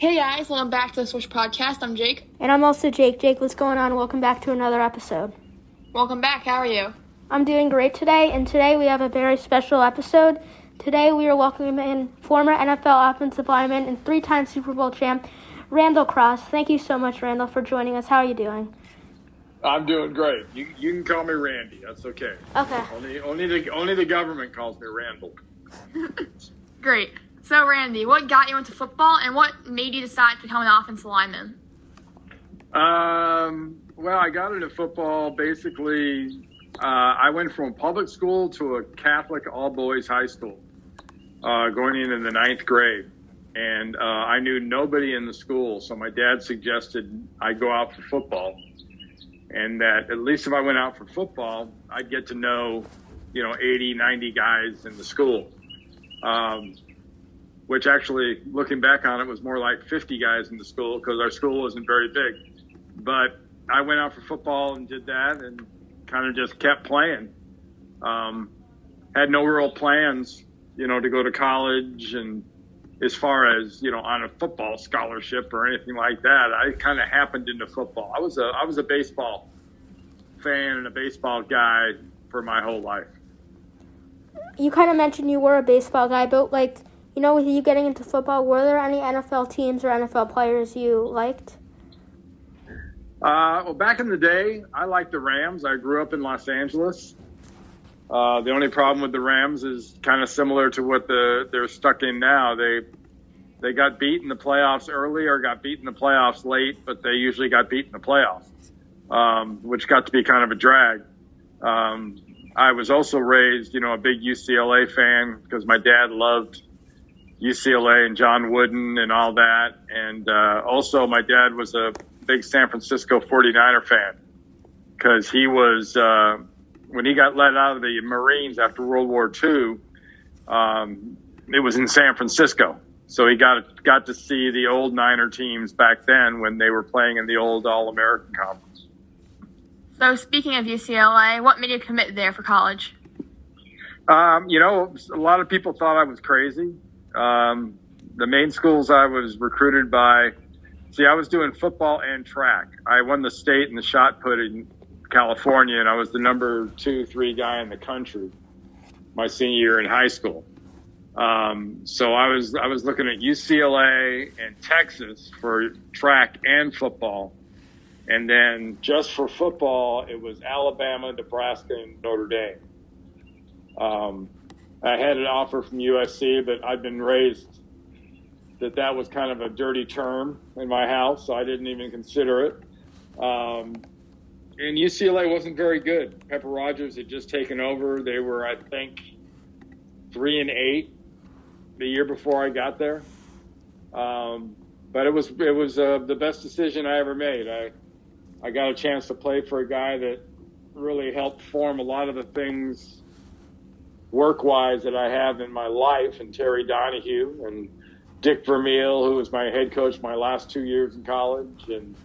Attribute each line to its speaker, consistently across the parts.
Speaker 1: Hey guys, welcome back to the Swish Podcast. I'm Jake.
Speaker 2: And I'm also Jake. Jake, what's going on? Welcome back to another episode.
Speaker 1: Welcome back. How are you?
Speaker 2: I'm doing great today, and today we have a very special episode. Today we are welcoming in former NFL offensive lineman and three-time Super Bowl champ Randall Cross. Thank you so much, Randall, for joining us. How are you doing?
Speaker 3: I'm doing great. You, you can call me Randy. That's okay.
Speaker 2: Okay.
Speaker 3: Only only the only the government calls me Randall.
Speaker 1: Great. So, Randy, what got you into football and what made you decide to become an offensive lineman?
Speaker 3: Um, well, I got into football basically. Uh, I went from public school to a Catholic all boys high school, uh, going in in the ninth grade. And uh, I knew nobody in the school, so my dad suggested I go out for football. And that at least if I went out for football, I'd get to know, you know, 80, 90 guys in the school. Um, which actually, looking back on it, was more like 50 guys in the school because our school wasn't very big. But I went out for football and did that and kind of just kept playing. Um, had no real plans, you know, to go to college and as far as you know on a football scholarship or anything like that. I kind of happened into football. I was a I was a baseball fan and a baseball guy for my whole life.
Speaker 2: You kind of mentioned you were a baseball guy, but like you know, with you getting into football, were there any NFL teams or NFL players you liked?
Speaker 3: Uh, well, back in the day, I liked the Rams. I grew up in Los Angeles. Uh, the only problem with the Rams is kind of similar to what the they're stuck in now. They they got beat in the playoffs early or got beat in the playoffs late, but they usually got beat in the playoffs, um, which got to be kind of a drag. Um, I was also raised, you know, a big UCLA fan because my dad loved UCLA and John Wooden and all that. And uh, also, my dad was a big San Francisco 49er fan because he was, uh, when he got let out of the Marines after World War II, um, it was in San Francisco. So he got got to see the old Niner teams back then when they were playing in the old All American Conference.
Speaker 1: So, speaking of UCLA, what made you commit there for college?
Speaker 3: Um, you know, a lot of people thought I was crazy. Um, the main schools I was recruited by, see, I was doing football and track. I won the state in the shot put in California, and I was the number two, three guy in the country my senior year in high school. Um, so I was I was looking at UCLA and Texas for track and football, and then just for football, it was Alabama, Nebraska, and Notre Dame. Um, I had an offer from USC, but I'd been raised that that was kind of a dirty term in my house, so I didn't even consider it. Um, and UCLA wasn't very good. Pepper Rodgers had just taken over. They were, I think, three and eight the year before I got there. Um, but it was it was uh, the best decision I ever made. I I got a chance to play for a guy that really helped form a lot of the things work wise that I have in my life, and Terry Donahue and Dick Vermeil, who was my head coach my last two years in college, and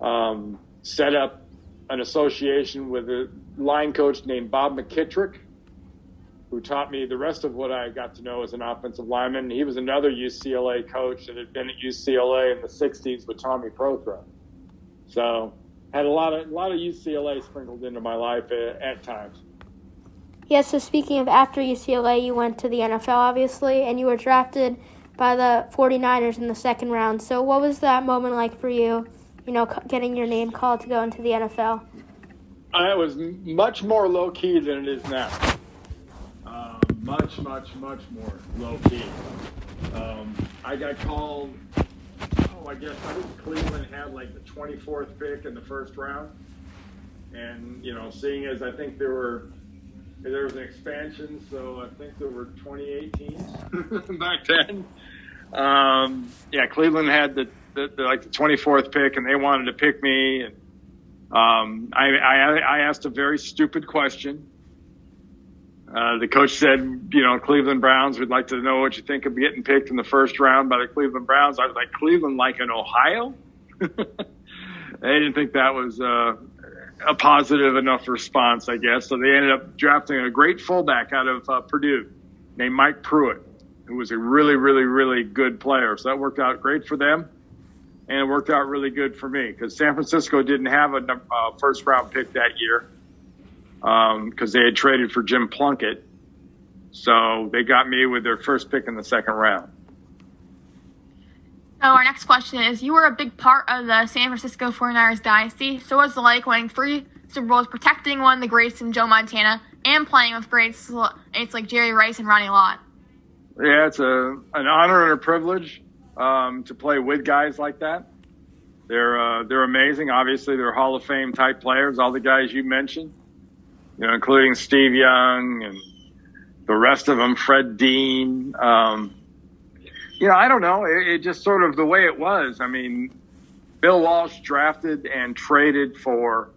Speaker 3: um, set up an association with a line coach named Bob McKittrick, who taught me the rest of what I got to know as an offensive lineman. He was another UCLA coach that had been at UCLA in the '60s with Tommy Prothro. So had a lot of a lot of UCLA sprinkled into my life at, at times.
Speaker 2: Yeah, so speaking of after UCLA, you went to the NFL, obviously, and you were drafted by the 49ers in the second round. So, what was that moment like for you, you know, getting your name called to go into the NFL?
Speaker 3: Uh, it was much more low key than it is now. Uh, much, much, much more low key. Um, I got called, oh, I guess I think Cleveland had like the 24th pick in the first round. And, you know, seeing as I think there were there was an expansion, so I think there were 28 teams back then. Um, yeah, Cleveland had the, the, the, like the 24th pick, and they wanted to pick me. And um, I, I, I asked a very stupid question. Uh, the coach said, you know, Cleveland Browns We'd like to know what you think of getting picked in the first round by the Cleveland Browns. I was like, Cleveland, like in Ohio? they didn't think that was uh, a positive enough response, I guess. So they ended up drafting a great fullback out of uh, Purdue named Mike Pruitt. who was a really, really, really good player. So that worked out great for them. And it worked out really good for me because San Francisco didn't have a uh, first round pick that year because um, they had traded for Jim Plunkett. So they got me with their first pick in the second round.
Speaker 1: So our next question is, you were a big part of the San Francisco 49ers dynasty. So was it like winning three Super Bowls, protecting one the greats in Joe Montana, and playing with greats it's like Jerry Rice and Ronnie Lott?
Speaker 3: Yeah, it's a an honor and a privilege um, to play with guys like that. They're uh, they're amazing. Obviously, they're Hall of Fame type players. All the guys you mentioned, you know, including Steve Young and the rest of them, Fred Dean. Um, you know, I don't know. It, it, just sort of the way it was. I mean, Bill Walsh drafted and traded for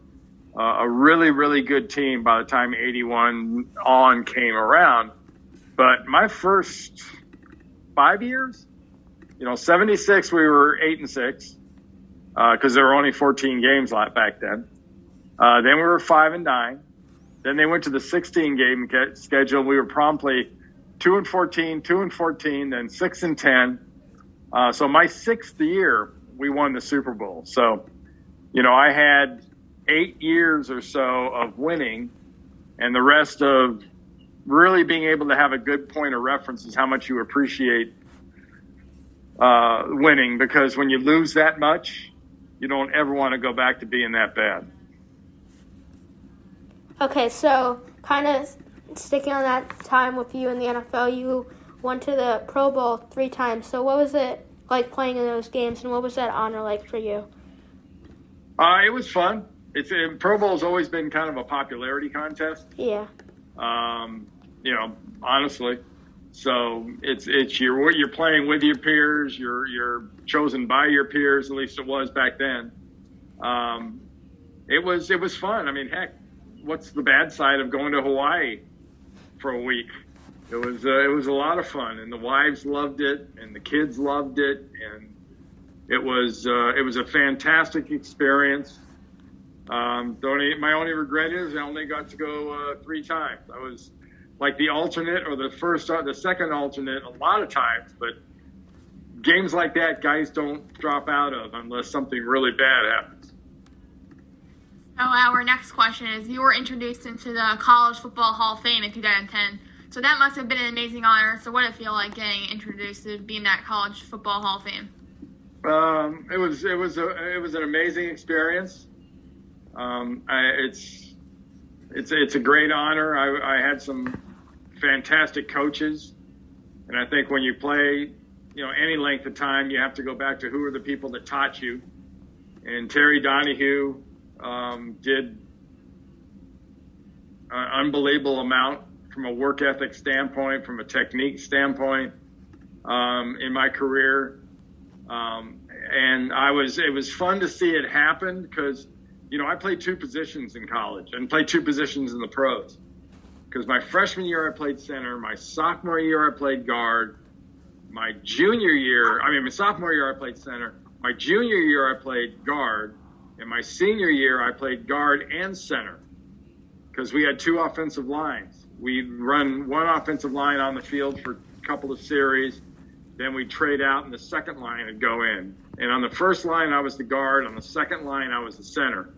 Speaker 3: uh, a really, really good team by the time 81 on came around. But my first five years, you know, 76, we were eight and six because uh, there were only 14 games back then. Uh, then we were five and nine. Then they went to the 16 game schedule. We were promptly two and 14, two and 14, then six and 10. Uh, so my sixth year, we won the Super Bowl. So, you know, I had eight years or so of winning, and the rest of really being able to have a good point of reference is how much you appreciate uh, winning. Because when you lose that much, you don't ever want to go back to being that bad.
Speaker 2: Okay, so kind of sticking on that time with you in the NFL, you went to the Pro Bowl three times. So what was it like playing in those games, and what was that honor like for you?
Speaker 3: Uh, it was fun. It's uh, Pro Bowl's always been kind of a popularity contest.
Speaker 2: Yeah.
Speaker 3: Um, you know, honestly. So it's it's you're you're playing with your peers. You're you're chosen by your peers. At least it was back then. Um, it was it was fun. I mean, heck, what's the bad side of going to Hawaii for a week. It was uh, it was a lot of fun, and the wives loved it, and the kids loved it, and it was uh, it was a fantastic experience. Um, the only, my only regret is I only got to go uh, three times. I was like the alternate or the first uh, the second alternate a lot of times, but games like that, guys don't drop out of unless something really bad happens.
Speaker 1: So our next question is: You were introduced into the College Football Hall of Fame in 2010. So that must have been an amazing honor. So what did it feel like getting introduced to being that College Football Hall of Fame?
Speaker 3: Um, it was it was a it was an amazing experience. Um, I, it's it's it's a great honor. I, I had some fantastic coaches, and I think when you play, you know, any length of time, you have to go back to who are the people that taught you. And Terry Donahue um, did an unbelievable amount from a work ethic standpoint, from a technique standpoint um, in my career. Um, and I was, it was fun to see it happen because, you know, I played two positions in college and played two positions in the pros. Because my freshman year I played center, my sophomore year I played guard, my junior year, I mean, my sophomore year I played center, my junior year I played guard, in my senior year, I played guard and center because we had two offensive lines. We'd run one offensive line on the field for a couple of series. Then we'd trade out, and the second line would go in. And on the first line, I was the guard. On the second line, I was the center.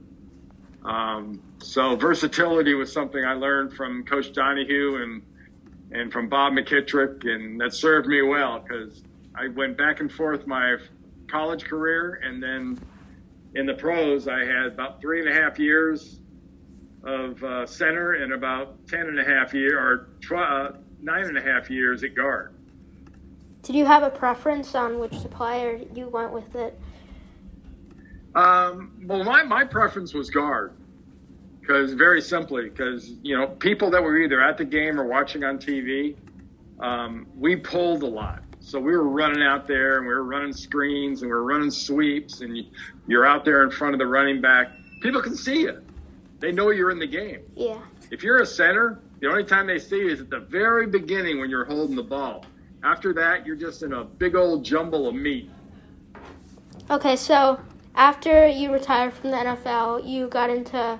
Speaker 3: Um, so versatility was something I learned from Coach Donahue and and from Bob McKittrick, and that served me well because I went back and forth my college career and then in the pros, I had about three and a half years of uh, center and about ten and a half year or tw- uh, nine and a half years at guard.
Speaker 2: Did you have a preference on which supplier you went with it?
Speaker 3: Um, well, my, my preference was guard because very simply because you know people that were either at the game or watching on TV, um, we pulled a lot. So we were running out there and we were running screens and we were running sweeps and you're out there in front of the running back. People can see you. They know you're in the game.
Speaker 2: Yeah.
Speaker 3: If you're a center, the only time they see you is at the very beginning when you're holding the ball. After that, you're just in a big old jumble of meat.
Speaker 2: Okay, so after you retired from the NFL, you got into,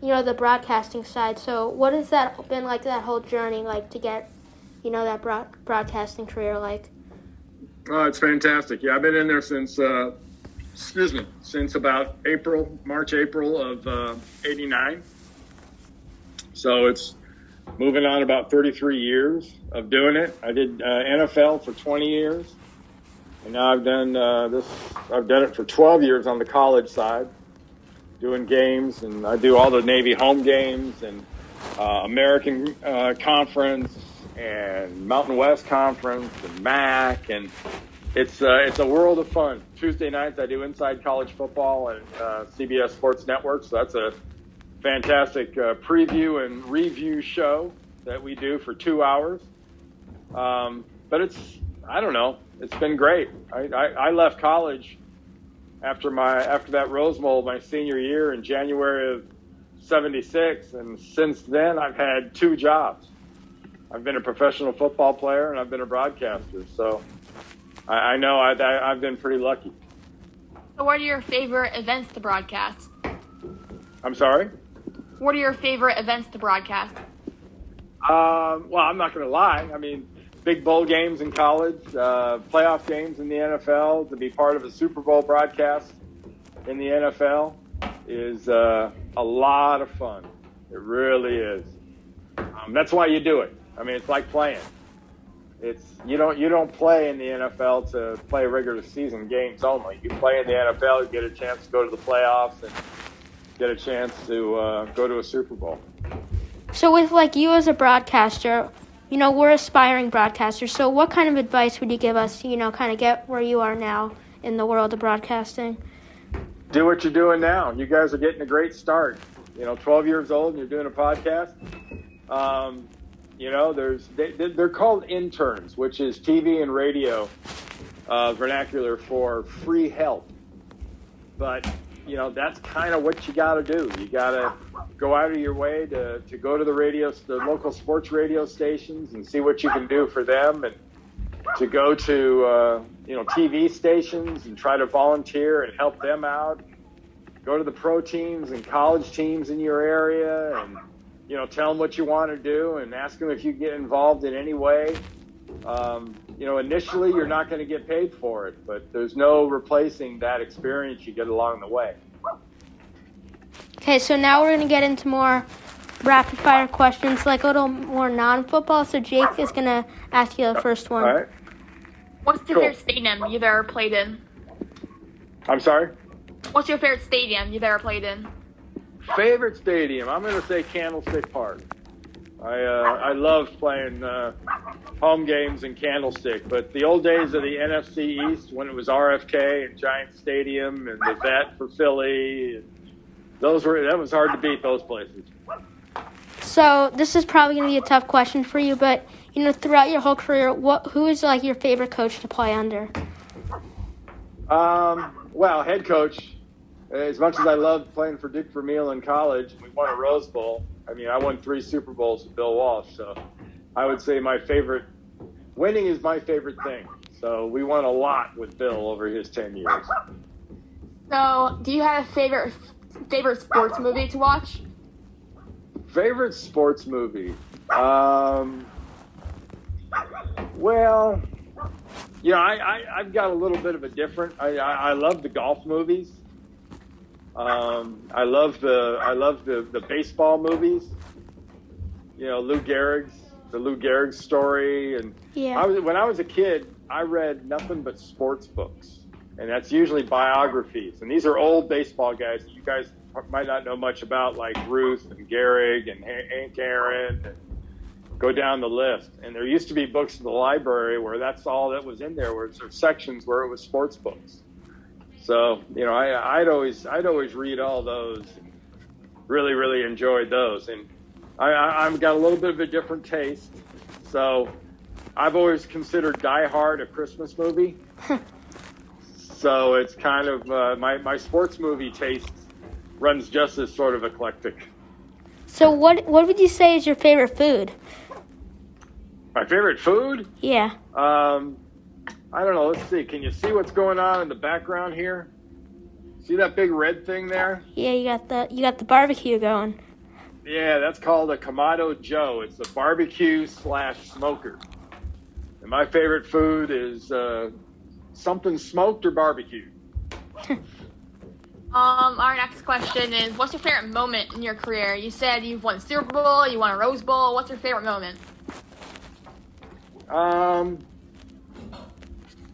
Speaker 2: you know, the broadcasting side. So what has that been like? That whole journey, like to get you know, that broad- broadcasting career like?
Speaker 3: Oh, it's fantastic. Yeah, I've been in there since, uh, excuse me, since about April, March, April of uh, 89. So it's moving on about 33 years of doing it. I did uh, NFL for 20 years. And now I've done uh, this, I've done it for 12 years on the college side, doing games. And I do all the Navy home games and uh, American uh, Conference and Mountain West Conference and MAC, and it's uh, it's a world of fun. Tuesday nights I do Inside College Football and uh, CBS Sports Network, so that's a fantastic uh, preview and review show that we do for two hours. Um, but it's I don't know, it's been great. I, I, I left college after my after that Rose Bowl my senior year in January of 76. And since then, I've had two jobs. I've been a professional football player and I've been a broadcaster. So I, I know I, I, I've been pretty lucky.
Speaker 1: So, what are your favorite events to broadcast?
Speaker 3: I'm sorry?
Speaker 1: What are your favorite events to broadcast?
Speaker 3: Um, well, I'm not going to lie. I mean, big bowl games in college, uh, playoff games in the NFL, to be part of a Super Bowl broadcast in the NFL is uh, a lot of fun. It really is. Um, that's why you do it. I mean, it's like playing. It's you don't you don't play in the NFL to play regular season games only. You play in the NFL, you get a chance to go to the playoffs and get a chance to uh, go to a Super Bowl.
Speaker 2: So, with like you as a broadcaster, you know we're aspiring broadcasters. So, what kind of advice would you give us to you know kind of get where you are now in the world of broadcasting?
Speaker 3: do what you're doing now. You guys are getting a great start. You know, 12 years old and you're doing a podcast. Um, you know, there's they, they're called interns, which is TV and radio uh, vernacular for free help. But you know, that's kind of what you got to do. You got to go out of your way to, to go to the radio, the local sports radio stations, and see what you can do for them, and to go to uh, you know TV stations and try to volunteer and help them out. Go to the pro teams and college teams in your area, and you know tell them what you want to do, and ask them if you get involved in any way. Um, you know, initially you're not going to get paid for it, but there's no replacing that experience you get along the way.
Speaker 2: Okay, so now we're going to get into more rapid fire questions, like a little more non football. So Jake is going to ask you the first one.
Speaker 3: All right.
Speaker 1: What's your
Speaker 3: Cool.
Speaker 1: favorite stadium you've ever played in?
Speaker 3: I'm sorry.
Speaker 1: What's your favorite stadium you've ever played in?
Speaker 3: Favorite stadium? I'm going to say Candlestick Park. I uh, I love playing uh, home games in Candlestick, but the old days of the NFC East when it was RFK and Giant Stadium and the Vet for Philly, those were that was hard to beat those places.
Speaker 2: So this is probably going to be a tough question for you, but you know, throughout your whole career, what who is like your favorite coach to play under?
Speaker 3: Um, well, head coach. As much as I loved playing for Dick Vermeil in college, we won a Rose Bowl. I mean, I won three Super Bowls with Bill Walsh, so I would say my favorite. Winning is my favorite thing. So we won a lot with Bill over his ten years.
Speaker 1: So, do you have a favorite favorite sports movie to watch?
Speaker 3: Favorite sports movie? Um, well, you know, I, I, I've got a little bit of a different. I, I, I love the golf movies. Um, I love the I love the, the baseball movies. You know, Lou Gehrig's the Lou Gehrig story, and
Speaker 2: Yeah.
Speaker 3: I was when I was a kid, I read nothing but sports books, and that's usually biographies. And these are old baseball guys that you guys might not know much about, like Ruth and Gehrig and Han- Hank Aaron. And go down the list. And there used to be books in the library where that's all that was in there, where there were sections where it was sports books. So you know, I, I'd always I'd always read all those. Really, really enjoyed those, and I, I, I've got a little bit of a different taste. So I've always considered Die Hard a Christmas movie. so it's kind of uh, my my sports movie taste runs just as sort of eclectic.
Speaker 2: So what what would you say is your favorite food?
Speaker 3: My favorite food?
Speaker 2: Yeah.
Speaker 3: Um, I don't know. Let's see. Can you see what's going on in the background here? See that big red thing there?
Speaker 2: Yeah, you got the you got the barbecue going.
Speaker 3: Yeah, that's called a Kamado Joe. It's a barbecue slash smoker. And my favorite food is uh, something smoked or barbecued.
Speaker 1: Um, our next question is, what's your favorite moment in your career? You said you've won Super Bowl, you won a Rose Bowl. What's your favorite moment?
Speaker 3: Um,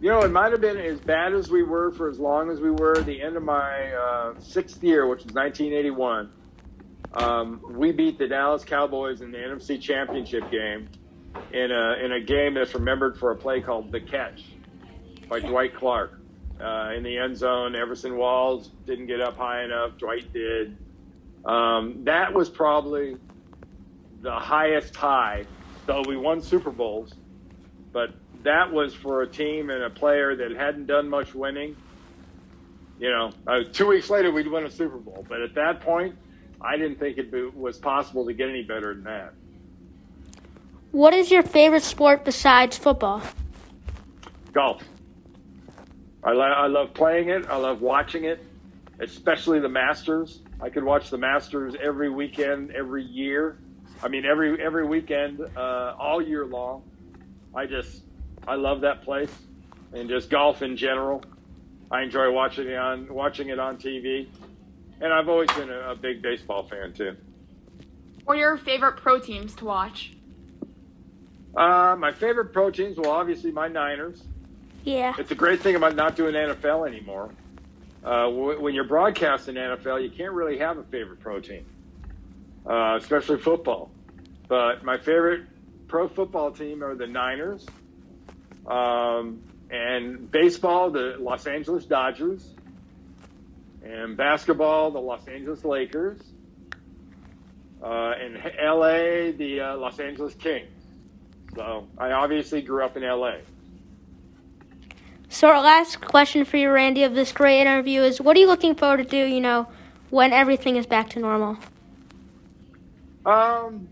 Speaker 3: you know, it might have been as bad as we were for as long as we were. The end of my uh, sixth year, which was 1981, um, we beat the Dallas Cowboys in the NFC Championship game in a in a game that's remembered for a play called the catch by Dwight Clark uh, in the end zone. Everson Walls didn't get up high enough. Dwight did. Um, that was probably the highest high. Though we won Super Bowls, but that was for a team and a player that hadn't done much winning. You know, uh, two weeks later we'd win a Super Bowl, but at that point, I didn't think it was possible to get any better than that.
Speaker 2: What is your favorite sport besides football?
Speaker 3: Golf. I, lo- I love playing it. I love watching it, especially the Masters. I could watch the Masters every weekend, every year. I mean, every every weekend, uh, all year long. I just I love that place, and just golf in general. I enjoy watching it on watching it on TV, and I've always been a, a big baseball fan too.
Speaker 1: What are your favorite pro teams to watch?
Speaker 3: Uh, my favorite pro teams, well, obviously my Niners.
Speaker 2: Yeah.
Speaker 3: It's a great thing about not doing NFL anymore. Uh, w- when you're broadcasting NFL, you can't really have a favorite pro team, uh, especially football. But my favorite pro football team are the Niners. Um, and baseball, the Los Angeles Dodgers. And basketball, the Los Angeles Lakers. Uh, and LA, the uh, Los Angeles Kings. So I obviously grew up in LA.
Speaker 2: So our last question for you, Randy, of this great interview is: What are you looking forward to do? You know, when everything is back to normal.
Speaker 3: Um.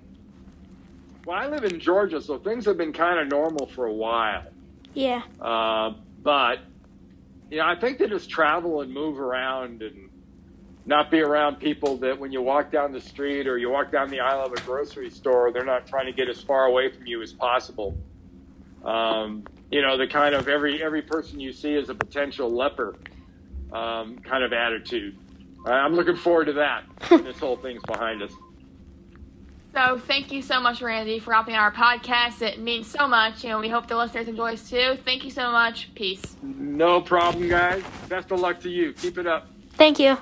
Speaker 3: Well, I live in Georgia, so things have been kind of normal for a while.
Speaker 2: Yeah.
Speaker 3: Uh, but you know, I think to just travel and move around and not be around people that when you walk down the street or you walk down the aisle of a grocery store, they're not trying to get as far away from you as possible. Um, you know, the kind of every every person you see is a potential leper um, kind of attitude. I'm looking forward to that when this whole thing's behind us.
Speaker 1: So thank you so much, Randy, for hopping on our podcast. It means so much, and we hope the listeners enjoy us too. Thank you so much. Peace.
Speaker 3: No problem, guys. Best of luck to you. Keep it up.
Speaker 2: Thank you.